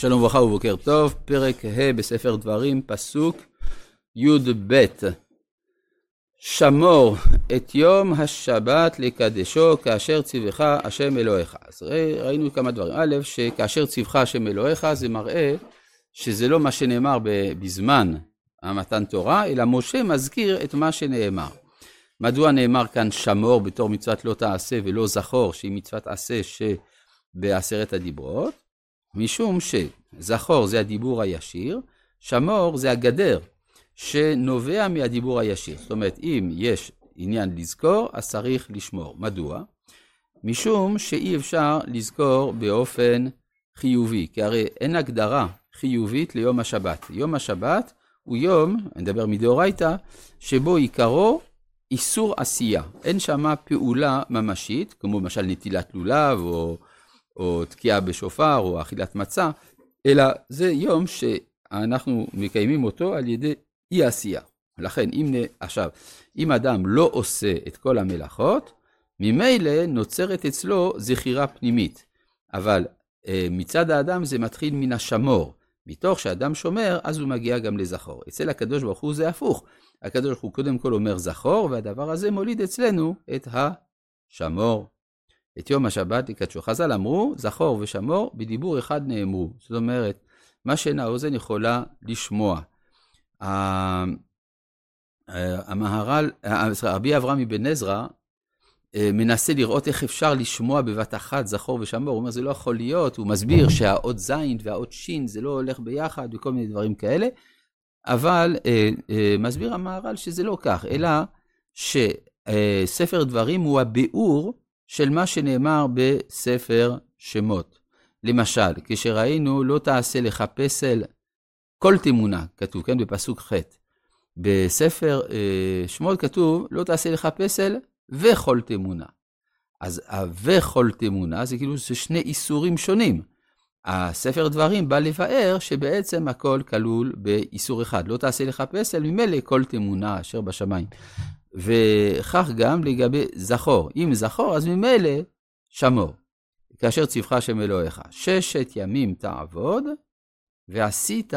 שלום וברכה ובוקר טוב, פרק ה' בספר דברים, פסוק י"ב. שמור את יום השבת לקדשו כאשר ציווך השם אלוהיך. אז ראינו כמה דברים. א', שכאשר ציווך השם אלוהיך זה מראה שזה לא מה שנאמר בזמן המתן תורה, אלא משה מזכיר את מה שנאמר. מדוע נאמר כאן שמור בתור מצוות לא תעשה ולא זכור שהיא מצוות עשה שבעשרת הדיברות? משום שזכור זה הדיבור הישיר, שמור זה הגדר שנובע מהדיבור הישיר. זאת אומרת, אם יש עניין לזכור, אז צריך לשמור. מדוע? משום שאי אפשר לזכור באופן חיובי, כי הרי אין הגדרה חיובית ליום השבת. יום השבת הוא יום, אני מדבר מדאורייתא, שבו עיקרו איסור עשייה. אין שם פעולה ממשית, כמו למשל נטילת לולב, או או תקיעה בשופר, או אכילת מצה, אלא זה יום שאנחנו מקיימים אותו על ידי אי עשייה. לכן, אם עכשיו, אם אדם לא עושה את כל המלאכות, ממילא נוצרת אצלו זכירה פנימית. אבל אה, מצד האדם זה מתחיל מן השמור. מתוך שאדם שומר, אז הוא מגיע גם לזכור. אצל הקדוש ברוך הוא זה הפוך. הקדוש ברוך הוא קודם כל אומר זכור, והדבר הזה מוליד אצלנו את השמור. את יום השבת יקדשו. חז"ל אמרו, זכור ושמור, בדיבור אחד נאמרו. זאת אומרת, מה שאין האוזן יכולה לשמוע. המהר"ל, רבי אברהם אבן עזרא, אה, מנסה לראות איך אפשר לשמוע בבת אחת זכור ושמור, הוא אומר זה לא יכול להיות, הוא מסביר שהאות זין והאות שין זה לא הולך ביחד וכל מיני דברים כאלה, אבל אה, אה, מסביר המהר"ל שזה לא כך, אלא שספר דברים הוא הביאור של מה שנאמר בספר שמות. למשל, כשראינו לא תעשה לך פסל כל תמונה, כתוב, כן, בפסוק ח'. בספר אה, שמות כתוב, לא תעשה לך פסל וכל תמונה. אז ה"וכל תמונה" זה כאילו, זה שני איסורים שונים. הספר דברים בא לבאר שבעצם הכל כלול באיסור אחד. לא תעשה לך פסל, ממילא כל תמונה אשר בשמיים. וכך גם לגבי זכור. אם זכור, אז ממילא שמור. כאשר ציווך השם אלוהיך. ששת ימים תעבוד, ועשית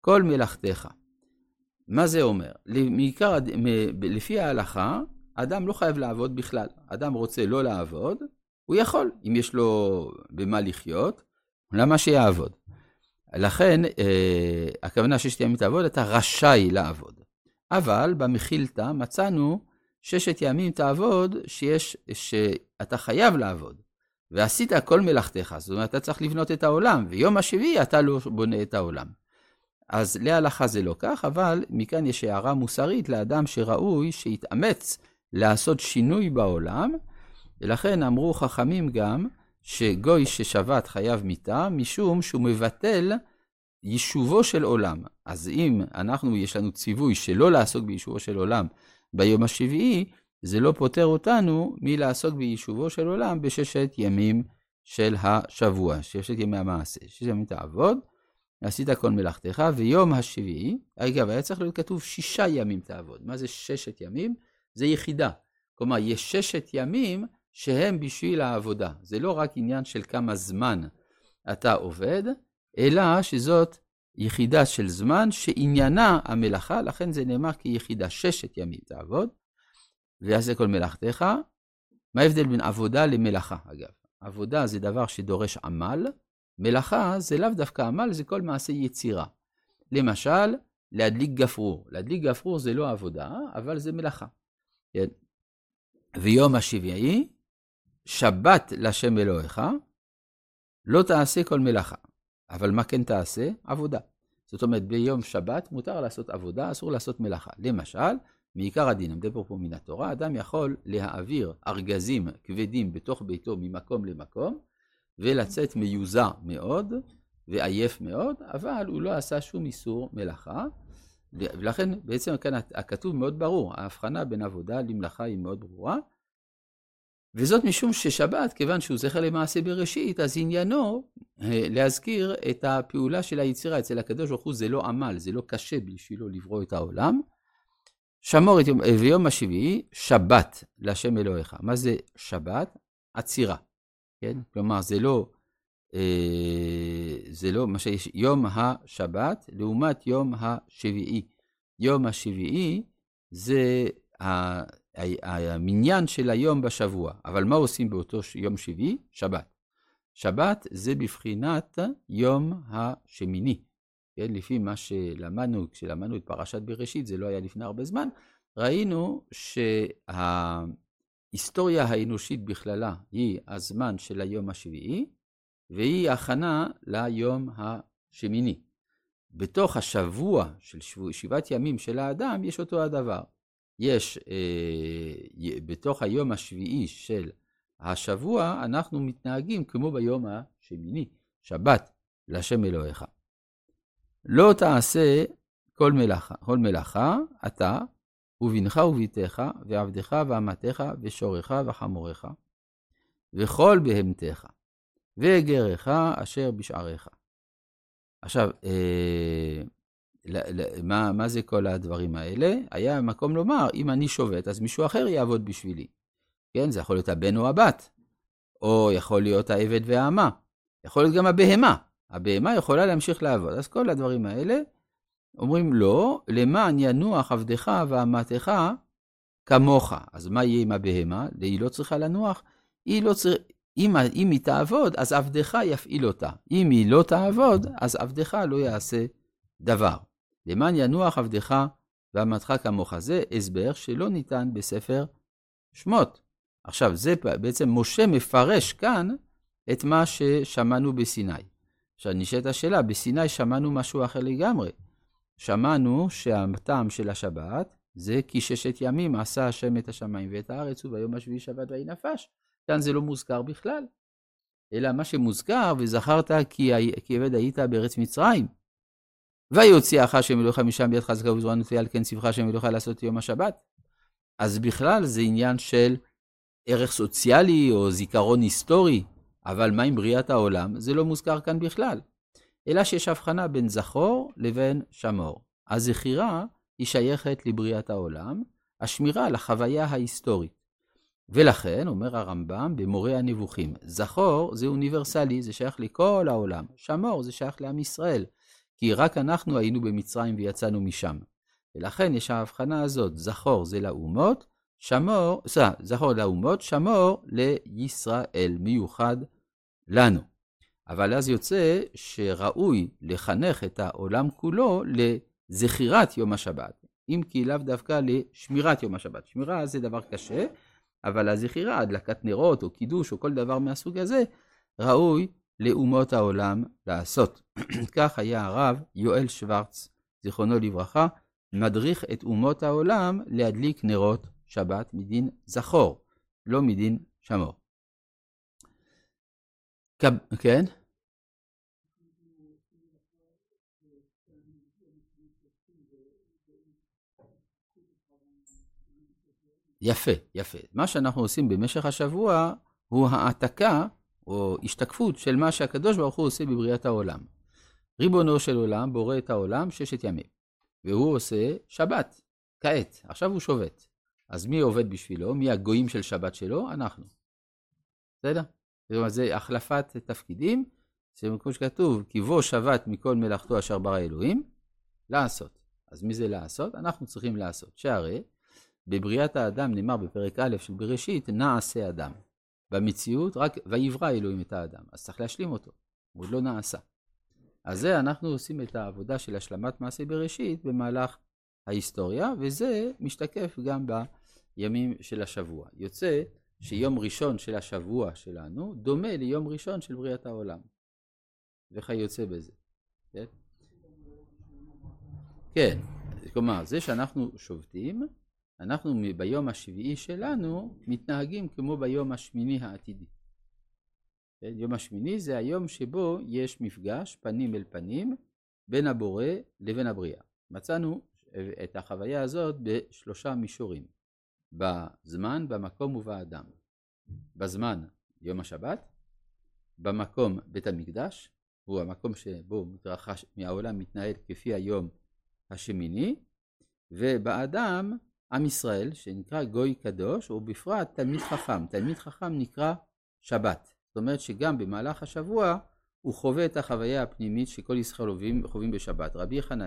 כל מלאכתך. מה זה אומר? מעיקר, לפי ההלכה, אדם לא חייב לעבוד בכלל. אדם רוצה לא לעבוד, הוא יכול, אם יש לו במה לחיות, למה שיעבוד? לכן, אה, הכוונה ששת ימים תעבוד, אתה רשאי לעבוד. אבל במחילתא מצאנו ששת ימים תעבוד, שיש, שאתה חייב לעבוד. ועשית כל מלאכתך, זאת אומרת, אתה צריך לבנות את העולם, ויום השביעי אתה לא בונה את העולם. אז להלכה זה לא כך, אבל מכאן יש הערה מוסרית לאדם שראוי שיתאמץ לעשות שינוי בעולם, ולכן אמרו חכמים גם שגוי ששבת חייב מיתה, משום שהוא מבטל יישובו של עולם. אז אם אנחנו, יש לנו ציווי שלא לעסוק ביישובו של עולם ביום השביעי, זה לא פוטר אותנו מלעסוק ביישובו של עולם בששת ימים של השבוע, ששת ימי המעשה. ששת ימים תעבוד, עשית כל מלאכתך, ויום השביעי, אגב, היה צריך להיות כתוב שישה ימים תעבוד. מה זה ששת ימים? זה יחידה. כלומר, יש ששת ימים שהם בשביל העבודה. זה לא רק עניין של כמה זמן אתה עובד, אלא שזאת יחידה של זמן שעניינה המלאכה, לכן זה נאמר כיחידה ששת ימים תעבוד, ויעשה כל מלאכתך. מה ההבדל בין עבודה למלאכה, אגב? עבודה זה דבר שדורש עמל, מלאכה זה לאו דווקא עמל, זה כל מעשה יצירה. למשל, להדליק גפרור. להדליק גפרור זה לא עבודה, אבל זה מלאכה. כן? ויום השביעי, שבת לשם אלוהיך, לא תעשה כל מלאכה. אבל מה כן תעשה? עבודה. זאת אומרת, ביום שבת מותר לעשות עבודה, אסור לעשות מלאכה. למשל, מעיקר הדין, אני מדבר פה מן התורה, אדם יכול להעביר ארגזים כבדים בתוך ביתו ממקום למקום, ולצאת מיוזע מאוד ועייף מאוד, אבל הוא לא עשה שום איסור מלאכה. ולכן בעצם כאן הכתוב מאוד ברור, ההבחנה בין עבודה למלאכה היא מאוד ברורה. וזאת משום ששבת, כיוון שהוא זכר למעשה בראשית, אז עניינו להזכיר את הפעולה של היצירה. אצל הקדוש ברוך הוא זה לא עמל, זה לא קשה בשבילו לברוא את העולם. שמור את יום, אה, ויום השביעי, שבת להשם אלוהיך. מה זה שבת? עצירה, כן? כלומר, זה לא, אה, זה לא מה שיש, יום השבת לעומת יום השביעי. יום השביעי זה המניין של היום בשבוע. אבל מה עושים באותו יום שביעי? שבת. שבת זה בבחינת יום השמיני. כן, לפי מה שלמדנו, כשלמדנו את פרשת בראשית, זה לא היה לפני הרבה זמן, ראינו שההיסטוריה האנושית בכללה היא הזמן של היום השביעי, והיא הכנה ליום השמיני. בתוך השבוע של שבעת ימים של האדם יש אותו הדבר. יש, אה, בתוך היום השביעי של השבוע, אנחנו מתנהגים כמו ביום השמיני, שבת, להשם אלוהיך. לא תעשה כל מלאכה, כל מלאכה, אתה ובנך וביתך, ועבדך ואמתך, ושורך וחמורך, וכל בהמתך, וגרך אשר בשעריך. עכשיו, אה, מה, מה זה כל הדברים האלה? היה מקום לומר, אם אני שובת, אז מישהו אחר יעבוד בשבילי. כן, זה יכול להיות הבן או הבת, או יכול להיות העבד והאמה, יכול להיות גם הבהמה. הבהמה יכולה להמשיך לעבוד. אז כל הדברים האלה, אומרים לא, למען ינוח עבדך ואמתך כמוך. אז מה יהיה עם הבהמה? היא לא צריכה לנוח. היא לא צריכה... אם, אם היא תעבוד, אז עבדך יפעיל אותה. אם היא לא תעבוד, אז עבדך לא יעשה דבר. למען ינוח עבדך ואמתך כמוך. זה הסבר שלא ניתן בספר שמות. עכשיו, זה בעצם משה מפרש כאן את מה ששמענו בסיני. עכשיו, נשאלת השאלה, בסיני שמענו משהו אחר לגמרי. שמענו שהטעם של השבת זה כי ששת ימים עשה השם את השמיים ואת הארץ, וביום השביעי שבת ויהי נפש. כאן זה לא מוזכר בכלל. אלא מה שמוזכר, וזכרת כי, עבד היית בארץ מצרים. ויוציאך השם אלוהיך משם ביד חזקה וזרוענו תהיה על כן ציווך השם אלוהיך לעשות יום השבת. אז בכלל זה עניין של ערך סוציאלי או זיכרון היסטורי, אבל מה עם בריאת העולם? זה לא מוזכר כאן בכלל. אלא שיש הבחנה בין זכור לבין שמור. הזכירה היא שייכת לבריאת העולם, השמירה לחוויה ההיסטורית. ולכן, אומר הרמב"ם במורה הנבוכים, זכור זה אוניברסלי, זה שייך לכל העולם. שמור זה שייך לעם ישראל, כי רק אנחנו היינו במצרים ויצאנו משם. ולכן יש ההבחנה הזאת, זכור זה לאומות, שמור, סליחה, זכור לאומות, שמור לישראל, מיוחד לנו. אבל אז יוצא שראוי לחנך את העולם כולו לזכירת יום השבת, אם כי לאו דווקא לשמירת יום השבת. שמירה זה דבר קשה, אבל הזכירה, הדלקת נרות או קידוש או כל דבר מהסוג הזה, ראוי לאומות העולם לעשות. כך היה הרב יואל שוורץ, זיכרונו לברכה, מדריך את אומות העולם להדליק נרות שבת מדין זכור, לא מדין שמור. כן? יפה, יפה. מה שאנחנו עושים במשך השבוע הוא העתקה או השתקפות של מה שהקדוש ברוך הוא עושה בבריאת העולם. ריבונו של עולם בורא את העולם ששת ימים, והוא עושה שבת, כעת, עכשיו הוא שובת. אז מי עובד בשבילו? מי הגויים של שבת שלו? אנחנו. בסדר? זאת אומרת, זה החלפת תפקידים, זה כמו שכתוב, כי בוא שבת מכל מלאכתו אשר ברא אלוהים, לעשות. אז מי זה לעשות? אנחנו צריכים לעשות. שהרי בבריאת האדם נאמר בפרק א' של בראשית, נעשה אדם. במציאות רק ויברא אלוהים את האדם, אז צריך להשלים אותו, הוא עוד לא נעשה. אז זה אנחנו עושים את העבודה של השלמת מעשה בראשית במהלך ההיסטוריה, וזה משתקף גם בימים של השבוע. יוצא שיום ראשון של השבוע שלנו דומה ליום ראשון של בריאת העולם. וכיוצא בזה. כן? כן, כלומר, זה שאנחנו שובתים, אנחנו ביום השביעי שלנו מתנהגים כמו ביום השמיני העתידי. כן? יום השמיני זה היום שבו יש מפגש פנים אל פנים בין הבורא לבין הבריאה. מצאנו את החוויה הזאת בשלושה מישורים, בזמן, במקום ובאדם. בזמן, יום השבת, במקום בית המקדש, הוא המקום שבו מתרחש, מהעולם מתנהל כפי היום השמיני, ובאדם, עם ישראל, שנקרא גוי קדוש, ובפרט תלמיד חכם. תלמיד חכם נקרא שבת. זאת אומרת שגם במהלך השבוע הוא חווה את החוויה הפנימית שכל ישראל חווים, בשבת. רבי חנניה